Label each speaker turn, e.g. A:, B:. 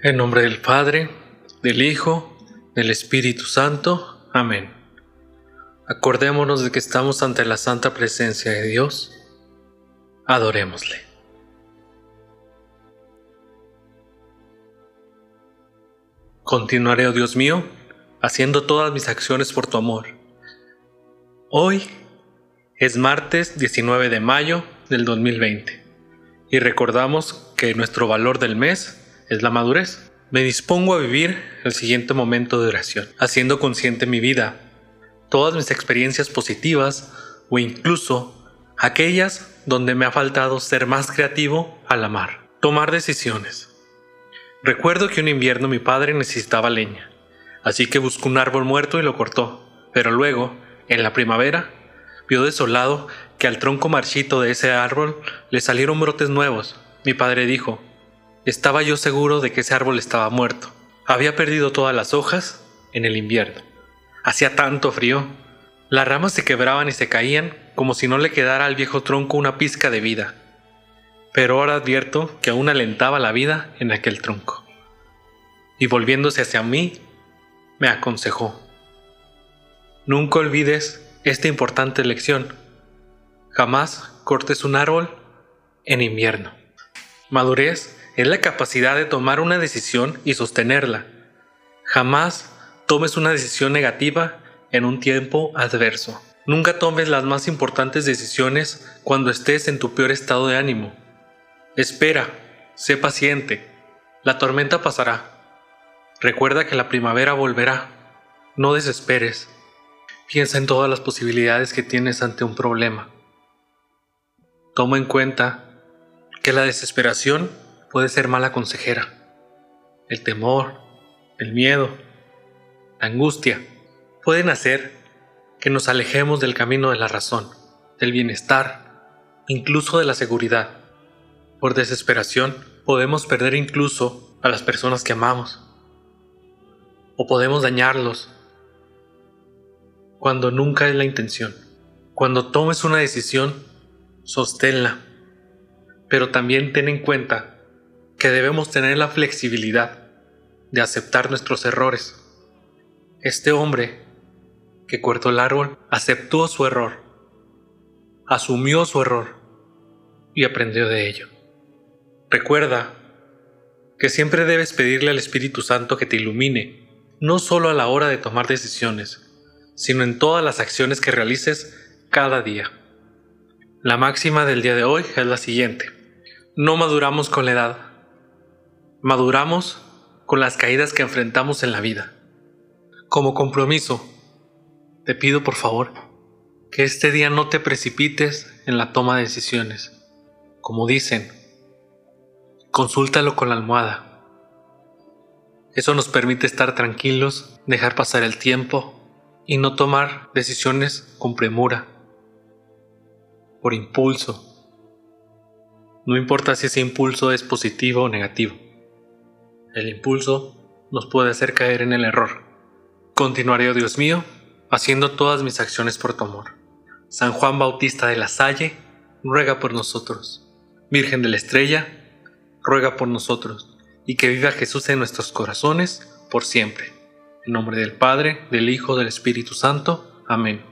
A: En nombre del Padre, del Hijo, del Espíritu Santo. Amén. Acordémonos de que estamos ante la santa presencia de Dios. Adorémosle. Continuaré, oh Dios mío, haciendo todas mis acciones por tu amor. Hoy es martes 19 de mayo del 2020 y recordamos que nuestro valor del mes es la madurez. Me dispongo a vivir el siguiente momento de oración, haciendo consciente mi vida, todas mis experiencias positivas o incluso aquellas donde me ha faltado ser más creativo al amar. Tomar decisiones. Recuerdo que un invierno mi padre necesitaba leña, así que buscó un árbol muerto y lo cortó, pero luego, en la primavera, vio desolado que al tronco marchito de ese árbol le salieron brotes nuevos. Mi padre dijo, estaba yo seguro de que ese árbol estaba muerto. Había perdido todas las hojas en el invierno. Hacía tanto frío. Las ramas se quebraban y se caían como si no le quedara al viejo tronco una pizca de vida pero ahora advierto que aún alentaba la vida en aquel tronco. Y volviéndose hacia mí, me aconsejó. Nunca olvides esta importante lección. Jamás cortes un árbol en invierno. Madurez es la capacidad de tomar una decisión y sostenerla. Jamás tomes una decisión negativa en un tiempo adverso. Nunca tomes las más importantes decisiones cuando estés en tu peor estado de ánimo. Espera, sé paciente, la tormenta pasará. Recuerda que la primavera volverá. No desesperes. Piensa en todas las posibilidades que tienes ante un problema. Toma en cuenta que la desesperación puede ser mala consejera. El temor, el miedo, la angustia pueden hacer que nos alejemos del camino de la razón, del bienestar, incluso de la seguridad. Por desesperación podemos perder incluso a las personas que amamos. O podemos dañarlos cuando nunca es la intención. Cuando tomes una decisión, sosténla. Pero también ten en cuenta que debemos tener la flexibilidad de aceptar nuestros errores. Este hombre que cortó el árbol aceptó su error, asumió su error y aprendió de ello. Recuerda que siempre debes pedirle al Espíritu Santo que te ilumine, no solo a la hora de tomar decisiones, sino en todas las acciones que realices cada día. La máxima del día de hoy es la siguiente. No maduramos con la edad, maduramos con las caídas que enfrentamos en la vida. Como compromiso, te pido por favor que este día no te precipites en la toma de decisiones. Como dicen, consúltalo con la almohada. Eso nos permite estar tranquilos, dejar pasar el tiempo y no tomar decisiones con premura, por impulso. No importa si ese impulso es positivo o negativo. El impulso nos puede hacer caer en el error. Continuaré, oh Dios mío, haciendo todas mis acciones por tu amor. San Juan Bautista de la Salle, ruega por nosotros. Virgen de la Estrella, ruega por nosotros, y que viva Jesús en nuestros corazones por siempre. En nombre del Padre, del Hijo, del Espíritu Santo. Amén.